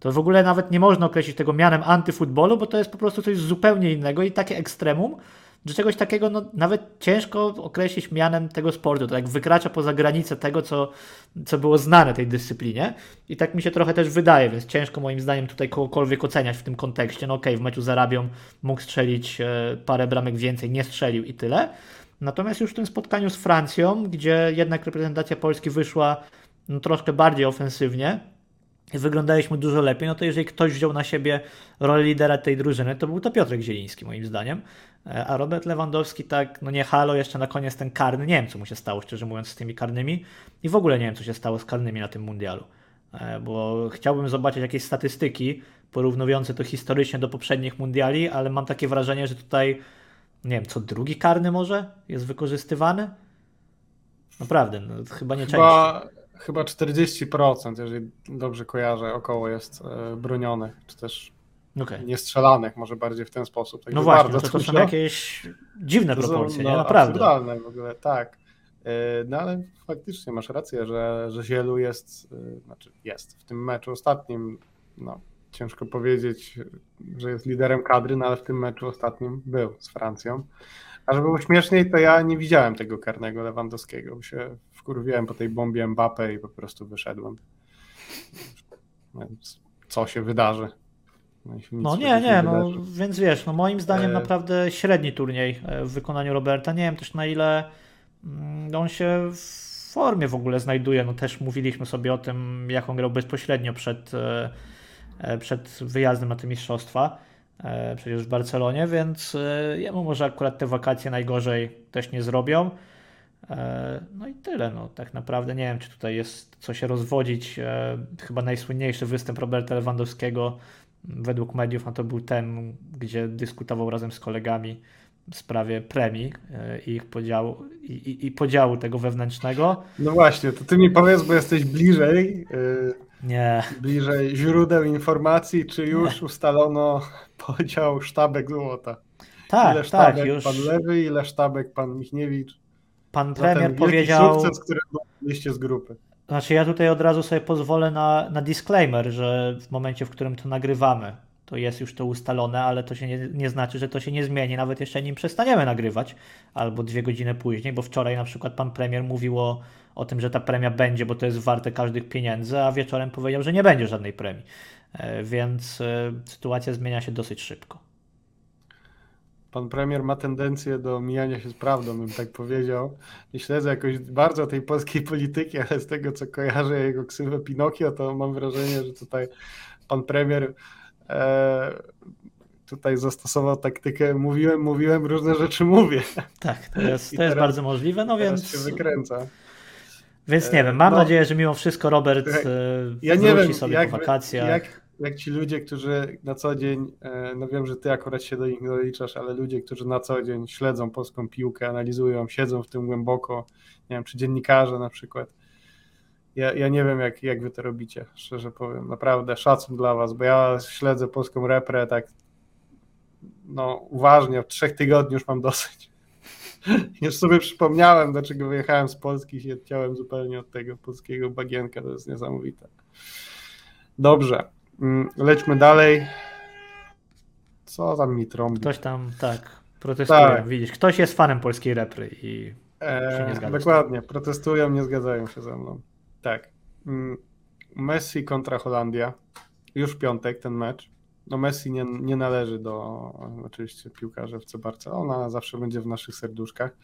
To w ogóle nawet nie można określić tego mianem antyfutbolu, bo to jest po prostu coś zupełnie innego i takie ekstremum, że czegoś takiego no, nawet ciężko określić mianem tego sportu. To jak wykracza poza granicę tego, co, co było znane tej dyscyplinie. I tak mi się trochę też wydaje, więc ciężko moim zdaniem tutaj kogokolwiek oceniać w tym kontekście. No okej, okay, w meczu z Arabią mógł strzelić e, parę bramek więcej, nie strzelił i tyle. Natomiast już w tym spotkaniu z Francją, gdzie jednak reprezentacja Polski wyszła no, troszkę bardziej ofensywnie, wyglądaliśmy dużo lepiej, no to jeżeli ktoś wziął na siebie rolę lidera tej drużyny, to był to Piotrek Zieliński moim zdaniem. E, a Robert Lewandowski tak, no nie halo, jeszcze na koniec ten karny, nie wiem co mu się stało szczerze mówiąc z tymi karnymi. I w ogóle nie wiem co się stało z karnymi na tym mundialu, e, bo chciałbym zobaczyć jakieś statystyki porównujące to historycznie do poprzednich mundiali, ale mam takie wrażenie, że tutaj nie wiem, co drugi karny może jest wykorzystywany? Naprawdę, no, chyba nie chyba, chyba 40%, jeżeli dobrze kojarzę, około jest e, bronionych, czy też okay. niestrzelanych, może bardziej w ten sposób. no właśnie, to, to są jakieś dziwne to proporcje, są, no, nie? Naprawdę. w ogóle, tak. E, no ale faktycznie masz rację, że, że Zielu jest, e, znaczy jest w tym meczu ostatnim, no ciężko powiedzieć, że jest liderem kadry, no ale w tym meczu ostatnim był z Francją. A żeby było śmieszniej, to ja nie widziałem tego karnego Lewandowskiego, bo się wkurwiłem po tej bombie Mbappe i po prostu wyszedłem. Więc co się wydarzy? No, no nie, nie, no więc wiesz, no moim zdaniem e... naprawdę średni turniej e, w wykonaniu Roberta. Nie wiem też na ile mm, on się w formie w ogóle znajduje. No też mówiliśmy sobie o tym, jak on grał bezpośrednio przed, e, e, przed wyjazdem na te mistrzostwa, przecież w Barcelonie, więc jemu może akurat te wakacje najgorzej też nie zrobią. No i tyle, no tak naprawdę nie wiem, czy tutaj jest co się rozwodzić. Chyba najsłynniejszy występ Roberta Lewandowskiego według mediów no to był ten, gdzie dyskutował razem z kolegami w sprawie premii e, i ich podziału, i, i, i podziału tego wewnętrznego. No właśnie, to ty mi powiedz, bo jesteś bliżej. Yy, nie. Bliżej źródeł informacji, czy już nie. ustalono podział sztabek złota? Tak, ile tak, sztabek tak, już. pan Lewy, ile sztabek pan Michniewicz? Pan premier powiedział. sukces, który był w liście z grupy. Znaczy, ja tutaj od razu sobie pozwolę na, na disclaimer, że w momencie, w którym to nagrywamy, to jest już to ustalone, ale to się nie, nie znaczy, że to się nie zmieni, nawet jeszcze nim przestaniemy nagrywać, albo dwie godziny później, bo wczoraj na przykład pan premier mówił o, o tym, że ta premia będzie, bo to jest warte każdych pieniędzy, a wieczorem powiedział, że nie będzie żadnej premii. E, więc e, sytuacja zmienia się dosyć szybko. Pan premier ma tendencję do mijania się z prawdą, bym tak powiedział. Nie śledzę jakoś bardzo tej polskiej polityki, ale z tego, co kojarzę jego ksywę Pinokio, to mam wrażenie, że tutaj pan premier e, tutaj zastosował taktykę mówiłem, mówiłem, różne rzeczy mówię. Tak, to jest, to jest bardzo możliwe, no więc... się wykręca. Więc nie wiem, mam no, nadzieję, że mimo wszystko Robert ja wróci wiem, sobie jak, po wakacjach. Jak, jak ci ludzie, którzy na co dzień, e, no wiem, że ty akurat się do nich doliczasz, ale ludzie, którzy na co dzień śledzą polską piłkę, analizują, siedzą w tym głęboko, nie wiem, czy dziennikarze na przykład. Ja, ja nie wiem, jak, jak wy to robicie, szczerze powiem. Naprawdę szacun dla was, bo ja śledzę polską reprę tak no uważnie, od trzech tygodni już mam dosyć. [laughs] Już sobie przypomniałem, dlaczego wyjechałem z Polski i odciąłem zupełnie od tego polskiego bagienka, to jest niesamowite. Dobrze, lećmy dalej. Co tam mi trąbi? Ktoś tam, tak, protestuje. Tak. Widzisz, ktoś jest fanem polskiej repry i się nie zgadza. Dokładnie, protestują, nie zgadzają się ze mną. Tak. Mm, Messi kontra Holandia. Już w piątek ten mecz. No Messi nie, nie należy do oczywiście piłkarzy FC Barcelona, zawsze będzie w naszych serduszkach.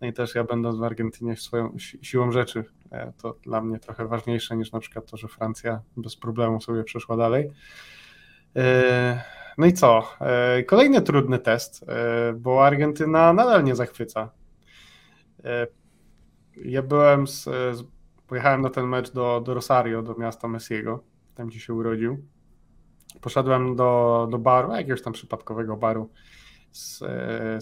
No i też ja będąc w Argentynie swoją siłą rzeczy, e, to dla mnie trochę ważniejsze niż na przykład to, że Francja bez problemu sobie przeszła dalej. E, no i co? E, kolejny trudny test, bo Argentyna nadal nie zachwyca. Ja byłem z, pojechałem na ten mecz do, do Rosario, do miasta Messiego, tam gdzie się urodził poszedłem do, do baru, jakiegoś tam przypadkowego baru z,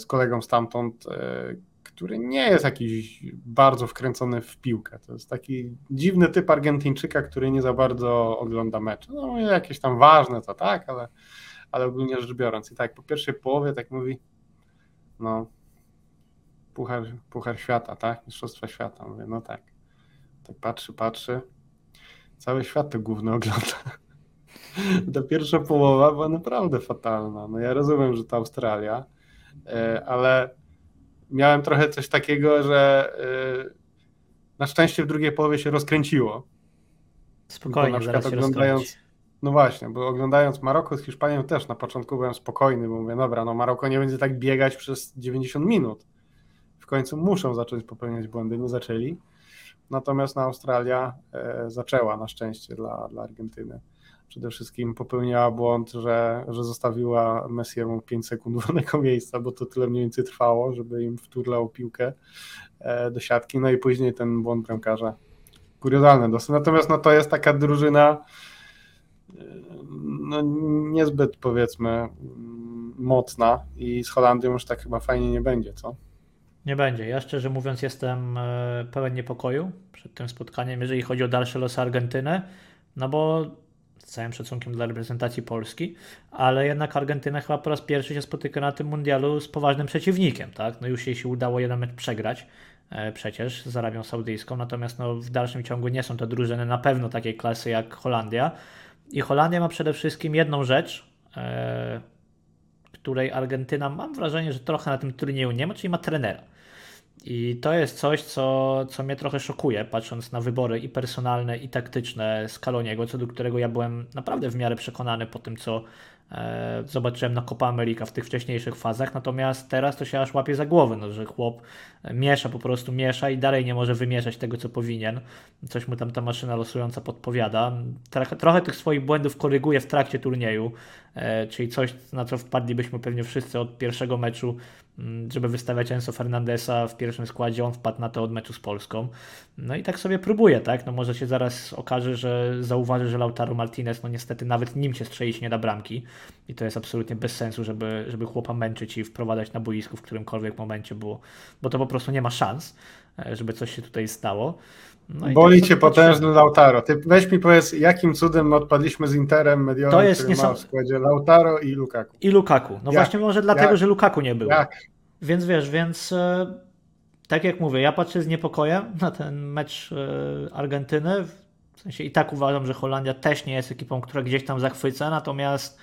z kolegą stamtąd, e, który nie jest jakiś bardzo wkręcony w piłkę. To jest taki dziwny typ Argentyńczyka, który nie za bardzo ogląda mecze. No jakieś tam ważne to tak, ale, ale ogólnie rzecz biorąc. I tak po pierwszej połowie tak mówi, no Puchar, Puchar Świata, tak? Mistrzostwa Świata. Mówię, no tak. Tak patrzy, patrzy. Cały świat to główny ogląda. [laughs] ta pierwsza połowa była naprawdę fatalna. No ja rozumiem, że to Australia, e, ale miałem trochę coś takiego, że e, na szczęście w drugiej połowie się rozkręciło. Spokojnie, na przykład oglądając. No właśnie, bo oglądając Maroko z Hiszpanią też na początku byłem spokojny, bo mówię, dobra, no Maroko nie będzie tak biegać przez 90 minut. W końcu muszą zacząć popełniać błędy, nie zaczęli. Natomiast na Australia e, zaczęła na szczęście dla, dla Argentyny przede wszystkim popełniała błąd, że, że zostawiła Messiemu 5 sekund wolnego [laughs] miejsca, bo to tyle mniej więcej trwało, żeby im wturlał piłkę e, do siatki, no i później ten błąd bramkarza. Kuriozalny dosyć. Natomiast no, to jest taka drużyna e, no, niezbyt powiedzmy mocna i z Holandią już tak chyba fajnie nie będzie, co? Nie będzie. Ja szczerze mówiąc jestem e, pełen niepokoju przed tym spotkaniem, jeżeli chodzi o dalsze losy Argentyny, no bo całym szacunkiem dla reprezentacji Polski, ale jednak Argentyna chyba po raz pierwszy się spotyka na tym mundialu z poważnym przeciwnikiem, tak? No już jej się udało jeden mecz przegrać e, przecież z Arabią Saudyjską, natomiast no, w dalszym ciągu nie są to drużyny na pewno takiej klasy jak Holandia. I Holandia ma przede wszystkim jedną rzecz, e, której Argentyna mam wrażenie, że trochę na tym turnieju nie ma, czyli ma trenera. I to jest coś, co, co mnie trochę szokuje, patrząc na wybory i personalne, i taktyczne Scaloniego, co do którego ja byłem naprawdę w miarę przekonany po tym, co e, zobaczyłem na Copa America w tych wcześniejszych fazach. Natomiast teraz to się aż łapie za głowę, no, że chłop miesza, po prostu miesza i dalej nie może wymieszać tego, co powinien. Coś mu tam ta maszyna losująca podpowiada. Trochę, trochę tych swoich błędów koryguje w trakcie turnieju, e, czyli coś, na co wpadlibyśmy pewnie wszyscy od pierwszego meczu żeby wystawiać Enzo Fernandesa w pierwszym składzie, on wpadł na to od meczu z Polską. No i tak sobie próbuje, tak? No może się zaraz okaże, że zauważy, że Lautaro Martinez, no niestety nawet nim się strzelić nie da bramki i to jest absolutnie bez sensu, żeby, żeby chłopa męczyć i wprowadzać na boisku w którymkolwiek momencie było, bo to po prostu nie ma szans, e, żeby coś się tutaj stało. No Boli cię potężny Lautaro. Ty weź mi powiedz, jakim cudem odpadliśmy z Interem Medionem, to jest który ma w składzie Lautaro i Lukaku. I Lukaku. No jak? właśnie może dlatego, jak? że Lukaku nie było. Jak? Więc wiesz, więc e, tak jak mówię, ja patrzę z niepokojem na ten mecz e, Argentyny. W sensie i tak uważam, że Holandia też nie jest ekipą, która gdzieś tam zachwyca, natomiast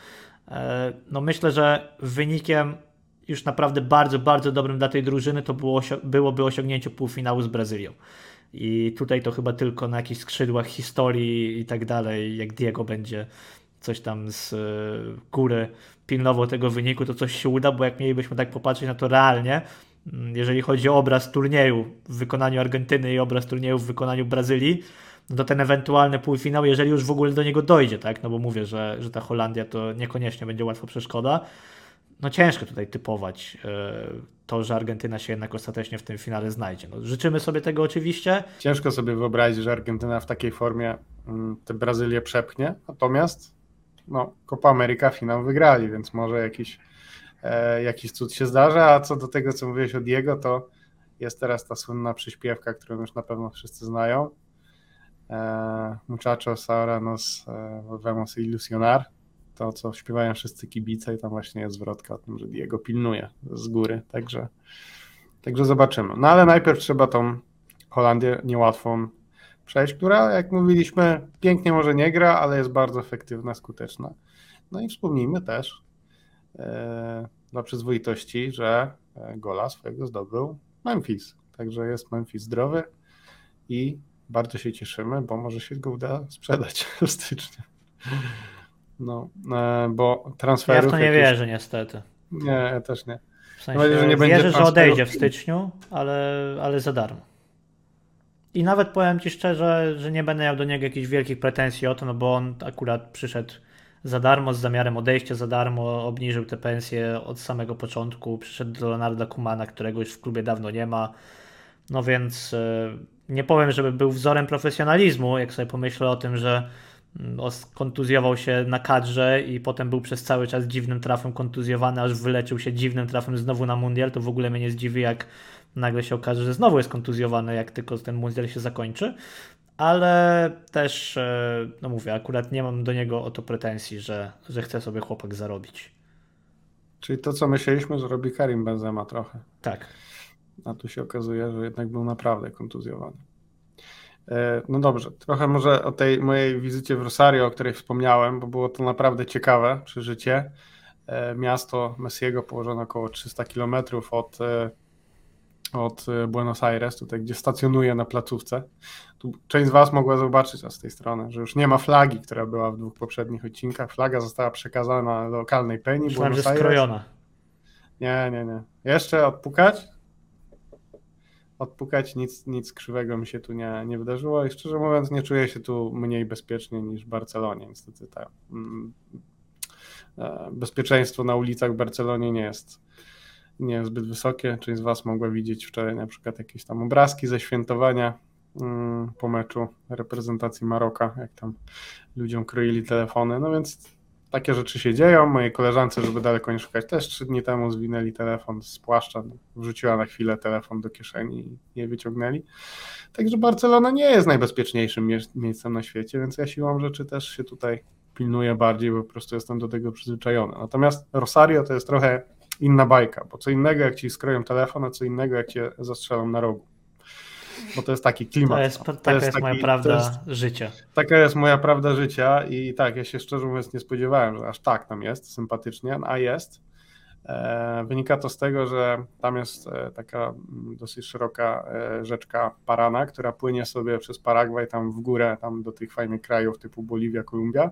e, no myślę, że wynikiem już naprawdę bardzo, bardzo dobrym dla tej drużyny to było, byłoby osiągnięcie półfinału z Brazylią. I tutaj to chyba tylko na jakichś skrzydłach historii i tak dalej, jak Diego będzie coś tam z e, góry pilnował tego wyniku, to coś się uda, bo jak mielibyśmy tak popatrzeć na to realnie, mm, jeżeli chodzi o obraz turnieju w wykonaniu Argentyny i obraz turnieju w wykonaniu Brazylii, no to ten ewentualny półfinał, jeżeli już w ogóle do niego dojdzie, tak, no bo mówię, że, że ta Holandia to niekoniecznie będzie łatwa przeszkoda, no ciężko tutaj typować e, to, że Argentyna się jednak ostatecznie w tym finale znajdzie. No, życzymy sobie tego oczywiście. Ciężko sobie wyobrazić, że Argentyna w takiej formie mm, tę Brazylię przepchnie, natomiast no, Copa America finał wygrali, więc może jakiś, e, jakiś cud się zdarza, a co do tego, co mówiłeś o Diego, to jest teraz ta słynna przyśpiewka, którą już na pewno wszyscy znają. E, muchachos ahora nos e, volvemos ilusionar. To, co śpiewają wszyscy kibice i tam właśnie jest zwrotka o tym, że Diego pilnuje z góry, także, także zobaczymy. No ale najpierw trzeba tą Holandię niełatwą przejść, która, jak mówiliśmy, pięknie może nie gra, ale jest bardzo efektywna, skuteczna. No i wspomnijmy też e, dla przyzwoitości, że e, gola swojego zdobył Memphis. Także jest Memphis zdrowy i bardzo się cieszymy, bo może się go uda sprzedać w styczniu. No, e, bo transferów... Ja w to nie jakieś... wierzę niestety. Nie, ja też nie. W sensie, że nie wierzę, że odejdzie w styczniu, ale, ale za darmo. I nawet powiem Ci szczerze, że nie będę miał do niego jakichś wielkich pretensji o to, no bo on akurat przyszedł za darmo, z zamiarem odejścia za darmo, obniżył te pensje od samego początku, przyszedł do Leonarda Kumana, którego już w klubie dawno nie ma. No więc e, nie powiem, żeby był wzorem profesjonalizmu, jak sobie pomyślę o tym, że kontuzjował się na kadrze i potem był przez cały czas dziwnym trafem kontuzjowany, aż wyleczył się dziwnym trafem znowu na mundial, to w ogóle mnie nie zdziwi, jak nagle się okaże, że znowu jest kontuzjowany, jak tylko ten mundial się zakończy. Ale też, e, no mówię, akurat nie mam do niego o to pretensji, że, że chce sobie chłopak zarobić. Czyli to, co myśleliśmy, że robi Karim Benzema trochę. Tak. A tu się okazuje, że jednak był naprawdę kontuzjowany. E, no dobrze, trochę może o tej mojej wizycie w Rosario, o której wspomniałem, bo było to naprawdę ciekawe przeżycie. E, miasto Messiego położone około 300 km od od e, Buenos Aires, tutaj gdzie stacjonuje na placówce. Tu część z Was mogła zobaczyć z tej strony, że już nie ma flagi, która była w dwóch poprzednich odcinkach. Flaga została przekazana lokalnej peni Myślałem, Buenos Aires. skrojona. Nie, nie, nie. Jeszcze odpukać? Odpukać, nic, nic krzywego mi się tu nie, nie wydarzyło i szczerze mówiąc nie czuję się tu mniej bezpiecznie niż w Barcelonie. Niestety tak. Bezpieczeństwo na ulicach w Barcelonie nie jest nie jest zbyt wysokie. Część z Was mogła widzieć wczoraj na przykład jakieś tam obrazki ze świętowania mm, po meczu reprezentacji Maroka, jak tam ludziom kroili telefony. No więc takie rzeczy się dzieją. Mojej koleżance, żeby daleko nie szukać, też trzy dni temu zwinęli telefon z płaszcza, wrzuciła na chwilę telefon do kieszeni i je wyciągnęli. Także Barcelona nie jest najbezpieczniejszym miejscem na świecie, więc ja siłą rzeczy też się tutaj pilnuję bardziej, bo po prostu jestem do tego przyzwyczajony. Natomiast Rosario to jest trochę inna bajka, bo co innego jak ci skroją telefon, a co innego jak cię zastrzelą na rogu. Bo to jest taki klimat. To jest, to taka jest, jest taki, moja prawda jest, życia. Taka jest moja prawda życia i tak, ja się szczerze mówiąc nie spodziewałem, że aż tak tam jest sympatycznie, a jest. E, wynika to z tego, że tam jest e, taka dosyć szeroka e, rzeczka Parana, która płynie sobie przez Paragwaj tam w górę, tam do tych fajnych krajów typu Boliwia, Kolumbia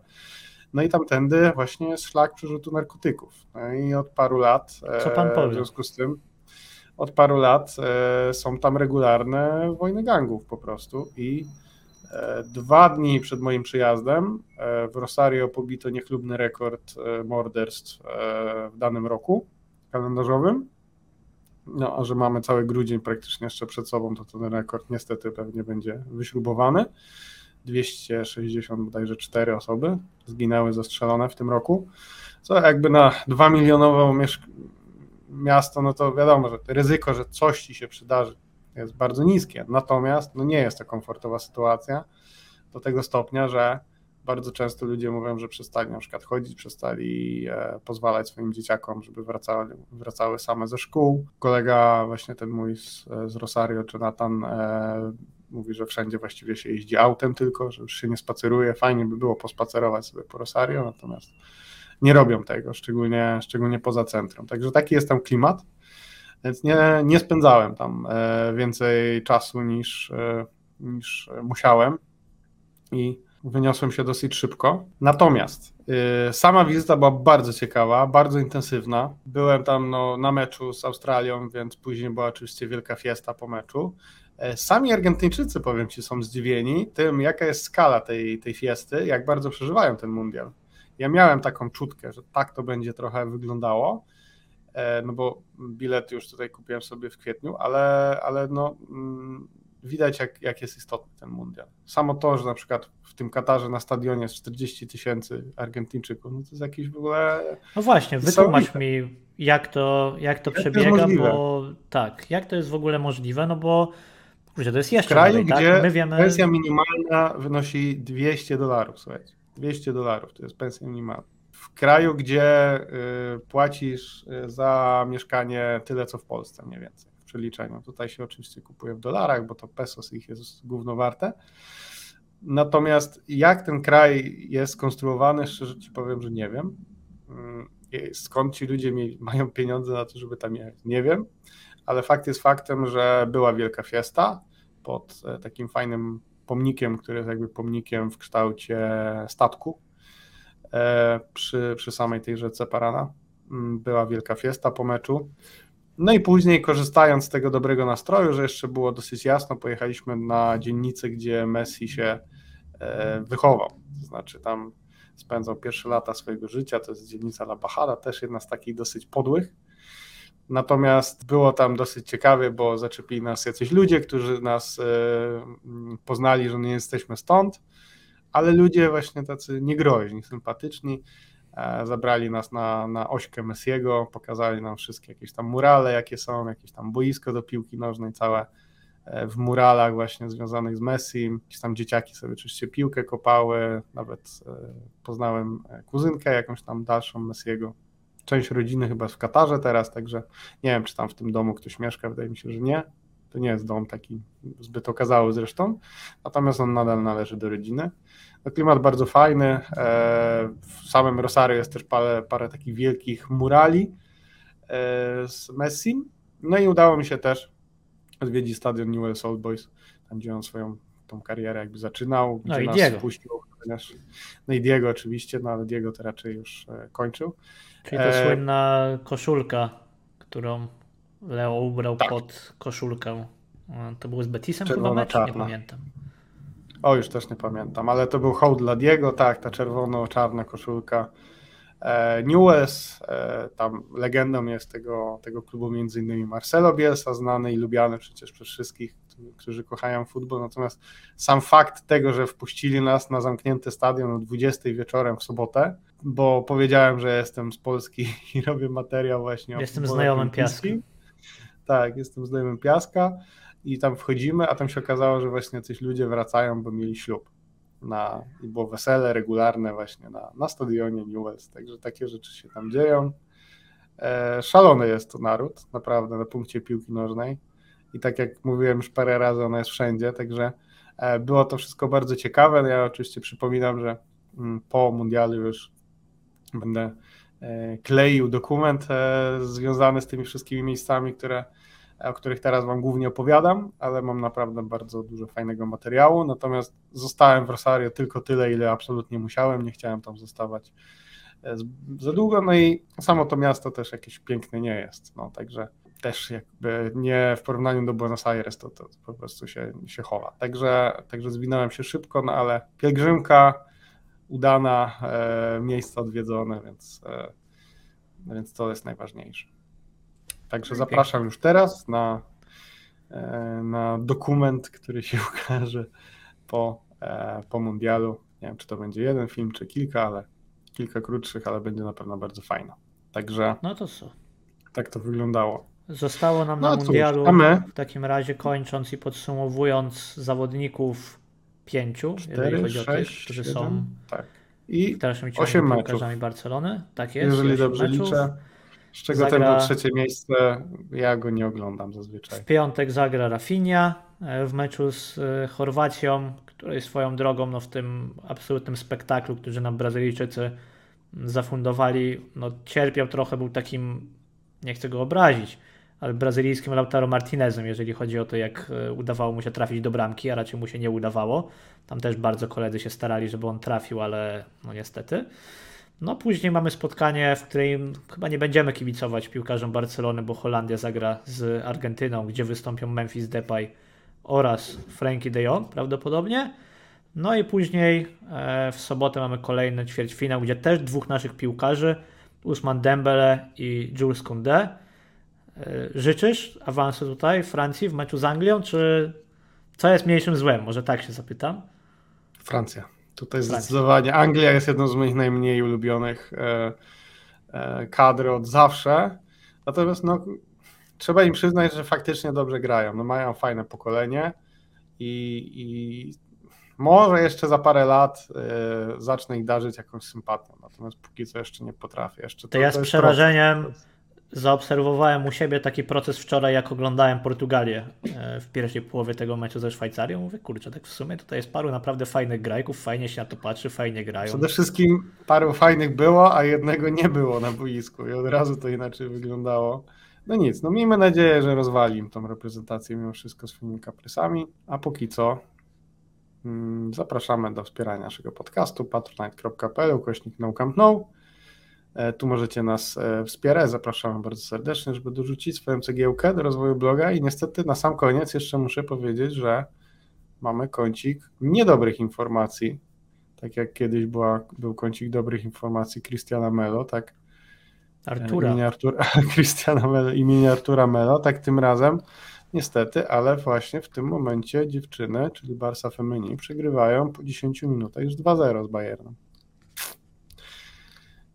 no i tamtędy właśnie jest szlak przerzutu narkotyków. No i od paru lat, Co pan powie? w związku z tym, od paru lat e, są tam regularne wojny gangów po prostu i e, Dwa dni przed moim przyjazdem e, w Rosario pobito niechlubny rekord morderstw w danym roku kalendarzowym. No, a że mamy cały grudzień praktycznie jeszcze przed sobą, to ten rekord niestety pewnie będzie wyśrubowany. 260 bodajże 4 osoby zginęły zastrzelone w tym roku, co jakby na 2 milionowe miasto, no to wiadomo, że ryzyko, że coś ci się przydarzy jest bardzo niskie, natomiast no nie jest to komfortowa sytuacja do tego stopnia, że bardzo często ludzie mówią, że przestali na przykład chodzić, przestali e, pozwalać swoim dzieciakom, żeby wracały, wracały same ze szkół. Kolega właśnie ten mój z, z Rosario, czy Nathan, e, mówi, że wszędzie właściwie się jeździ autem tylko, że już się nie spaceruje. Fajnie by było pospacerować sobie po Rosario, natomiast nie robią tego, szczególnie, szczególnie poza centrum. Także taki jest tam klimat, więc nie, nie spędzałem tam e, więcej czasu niż, e, niż musiałem i wyniosłem się dosyć szybko. Natomiast y, sama wizyta była bardzo ciekawa, bardzo intensywna. Byłem tam no, na meczu z Australią, więc później była oczywiście wielka fiesta po meczu. E, sami Argentyńczycy, powiem Ci, są zdziwieni tym, jaka jest skala tej, tej fiesty, jak bardzo przeżywają ten mundial. Ja miałem taką czutkę, że tak to będzie trochę wyglądało, e, no bo bilet już tutaj kupiłem sobie w kwietniu, ale, ale no, mm, widać, jak, jak jest istotny ten mundial. Samo to, że na przykład w tym Katarze na stadionie jest 40 tysięcy Argentyńczyków, no to jest jakieś w ogóle. No właśnie, wytłumacz mi, jak to, jak to jak przebiega, to bo tak, jak to jest w ogóle możliwe, no bo kurczę, to jest jeszcze w kraju, dalej, tak? gdzie My wiemy... pensja minimalna wynosi 200 dolarów, słuchajcie. 200 dolarów to jest pensja minimalna. W kraju, gdzie y, płacisz y, za mieszkanie tyle, co w Polsce mniej więcej w przeliczeniu. Tutaj się oczywiście kupuje w dolarach, bo to pesos ich jest główno warte. Natomiast jak ten kraj jest skonstruowany, szczerze ci powiem, że nie wiem. Y, skąd ci ludzie [laughs] mają pieniądze na to, żeby tam jechać? Nie wiem, ale fakt jest faktem, że była wielka fiesta pod e, takim fajnym pomnikiem, który jest jakby pomnikiem w kształcie statku e, przy, przy samej tej rzece Parana. Mm, była wielka fiesta po meczu. No i później, korzystając z tego dobrego nastroju, że jeszcze było dosyć jasno, pojechaliśmy na dzielnicę, gdzie Messi się e, wychował. To znaczy, tam spędzał pierwsze lata swojego życia. To jest dzielnica La Bajada, też jedna z takich dosyć podłych. Natomiast było tam dosyć ciekawie, bo zaczepili nas jacyś ludzie, którzy nas e, poznali, że nie jesteśmy stąd, ale ludzie właśnie tacy niegroźni, sympatyczni. E, zabrali nas na, na ośkę Messiego, pokazali nam wszystkie jakieś tam murale, jakie są, jakieś tam boisko do piłki nożnej, całe e, w muralach właśnie związanych z Messi. Jakieś tam dzieciaki sobie oczywiście piłkę kopały, nawet poznałem kuzynkę jakąś tam dalszą Messiego część rodziny chyba w Katarze teraz, także nie wiem, czy tam w tym domu ktoś mieszka, wydaje mi się, że nie. To nie jest dom taki zbyt okazały zresztą, natomiast on nadal należy do rodziny. No, klimat bardzo fajny. E, w samym Rosario jest też parę, parę takich wielkich murali e, z Messi. No i udało mi się też odwiedzić stadion Newell's Old Boys, tam gdzie on swoją tą karierę jakby zaczynał, no gdzie nas Diego. puścił. No i Diego oczywiście, no ale Diego to raczej już e, kończył. Czyli to e... słynna koszulka, którą Leo ubrał tak. pod koszulkę. E, to był z Betisem Czerwona, chyba mecz? Czarna. Nie pamiętam. O, już też nie pamiętam, ale to był hołd dla Diego, tak, ta czerwono-czarna koszulka. E, Newells, e, tam legendą jest tego, tego klubu między innymi Marcelo Bielsa, znany i lubiany przecież przez wszystkich, którzy kochają futbol, natomiast sam fakt tego, że wpuścili nas na zamknięty stadion o 20 wieczorem w sobotę, bo powiedziałem, że jestem z Polski i [laughs] robię materiał właśnie Jestem znajomym Piaska. Tak, jestem znajomym Piaska i tam wchodzimy, a tam się okazało, że właśnie coś ludzie wracają, bo mieli ślub. Na, I było wesele regularne właśnie na, na stadionie Newells, także takie rzeczy się tam dzieją. E, szalony jest to naród, naprawdę, na punkcie piłki nożnej. I tak jak mówiłem już parę razy, ona jest wszędzie, także e, było to wszystko bardzo ciekawe. Ja oczywiście przypominam, że mm, po mundialu już będę e, kleił dokument e, związany z tymi wszystkimi miejscami, które, o których teraz Wam głównie opowiadam, ale mam naprawdę bardzo dużo fajnego materiału. Natomiast zostałem w Rosario tylko tyle, ile absolutnie musiałem. Nie chciałem tam zostawać e, za długo. No i samo to miasto też jakieś piękne nie jest. No, także też jakby nie w porównaniu do Buenos Aires to, to po prostu się, się chowa. Także, także zwinąłem się szybko, no ale pielgrzymka udana, e, miejsca odwiedzone, więc, e, więc to jest najważniejsze. Także zapraszam już teraz na, e, na dokument, który się [laughs] ukaże po, po mundialu. Nie wiem, czy to będzie jeden film, czy kilka, ale kilka krótszych, ale będzie na pewno bardzo fajno. Także. No to co? Tak to wyglądało. Zostało nam no na mundialu w takim razie kończąc i podsumowując zawodników pięciu, 4, jeżeli chodzi 6, o tych, którzy 7, są tak. I w 8 meczów. Barcelony. Tak jest. Jeżeli dobrze meczów. liczę. Z czego zagra... ten trzecie miejsce, ja go nie oglądam zazwyczaj. W piątek zagra Rafinha e, w meczu z e, Chorwacją, której swoją drogą no, w tym absolutnym spektaklu, który nam Brazylijczycy zafundowali, no, cierpiał trochę, był takim, nie chcę go obrazić, brazylijskim Lautaro Martinezem, jeżeli chodzi o to, jak e, udawało mu się trafić do bramki, a raczej mu się nie udawało. Tam też bardzo koledzy się starali, żeby on trafił, ale no niestety. No później mamy spotkanie, w którym chyba nie będziemy kibicować piłkarzom Barcelony, bo Holandia zagra z Argentyną, gdzie wystąpią Memphis Depay oraz Frankie de Jong prawdopodobnie. No i później e, w sobotę mamy kolejny ćwierćfinał, gdzie też dwóch naszych piłkarzy, Usman Dembele i Jules Koundé. E, życzysz awansu tutaj Francji w meczu z Anglią, czy Co jest mniejszym złem? Może tak się zapytam. Francja. Tutaj Francja. zdecydowanie. Anglia jest jedną z moich najmniej ulubionych e, e, kadr od zawsze. Natomiast no, trzeba im przyznać, że faktycznie dobrze grają. No, mają fajne pokolenie i, i może jeszcze za parę lat y, zacznę ich darzyć jakąś sympatią, natomiast póki co jeszcze nie potrafię. Jeszcze to, to ja z przerażeniem zaobserwowałem u siebie taki proces wczoraj, jak oglądałem Portugalię e, w pierwszej połowie tego meczu ze Szwajcarią. Mówię, kurczę, tak w sumie tutaj jest paru naprawdę fajnych grajków, fajnie się na to patrzy, fajnie grają. Przede wszystkim paru fajnych było, a jednego nie było na boisku i od razu to inaczej wyglądało. No nic, no miejmy nadzieję, że rozwali im tą reprezentację mimo wszystko swoimi kaprysami, a póki co mm, zapraszamy do wspierania naszego podcastu patronite.pl ukośnik no no. Tu możecie nas e, wspierać, zapraszamy bardzo serdecznie, żeby dorzucić swoją cegiełkę do rozwoju bloga. I niestety na sam koniec jeszcze muszę powiedzieć, że mamy kącik niedobrych informacji, tak jak kiedyś była, był kącik dobrych informacji Christiana Melo, tak? Artura. Imienia Artura, [laughs] Christiana Melo, imienia Artura Melo, tak tym razem. Niestety, ale właśnie w tym momencie dziewczyny, czyli Barsa Femini, przegrywają po 10 minutach już 2-0 z Bayernem.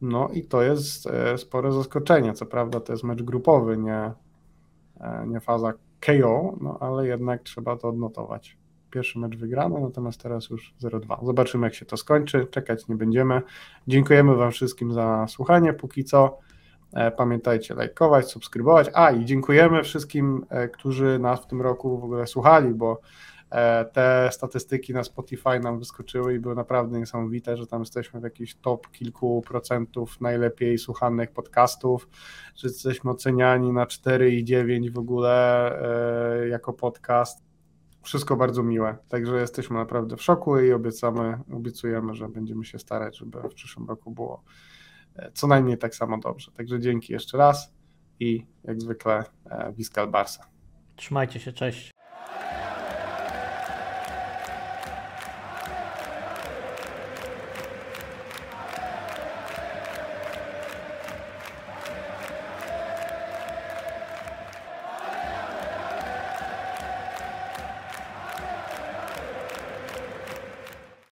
No i to jest e, spore zaskoczenie. Co prawda to jest mecz grupowy, nie, e, nie faza KO, no ale jednak trzeba to odnotować. Pierwszy mecz wygrany, natomiast teraz już 0-2. Zobaczymy, jak się to skończy. Czekać nie będziemy. Dziękujemy Wam wszystkim za słuchanie. Póki co E, pamiętajcie lajkować, subskrybować. A i dziękujemy wszystkim, którzy nas w tym roku w ogóle słuchali, bo te statystyki na Spotify nam wyskoczyły i były naprawdę niesamowite, że tam jesteśmy w jakiś top kilku procentów najlepiej słuchanych podcastów, że jesteśmy oceniani na 4,9 w ogóle jako podcast. Wszystko bardzo miłe. Także jesteśmy naprawdę w szoku i obiecamy, obiecujemy, że będziemy się starać, żeby w przyszłym roku było co najmniej tak samo dobrze. Także dzięki jeszcze raz i jak zwykle Wiskal Barsa. Trzymajcie się, cześć.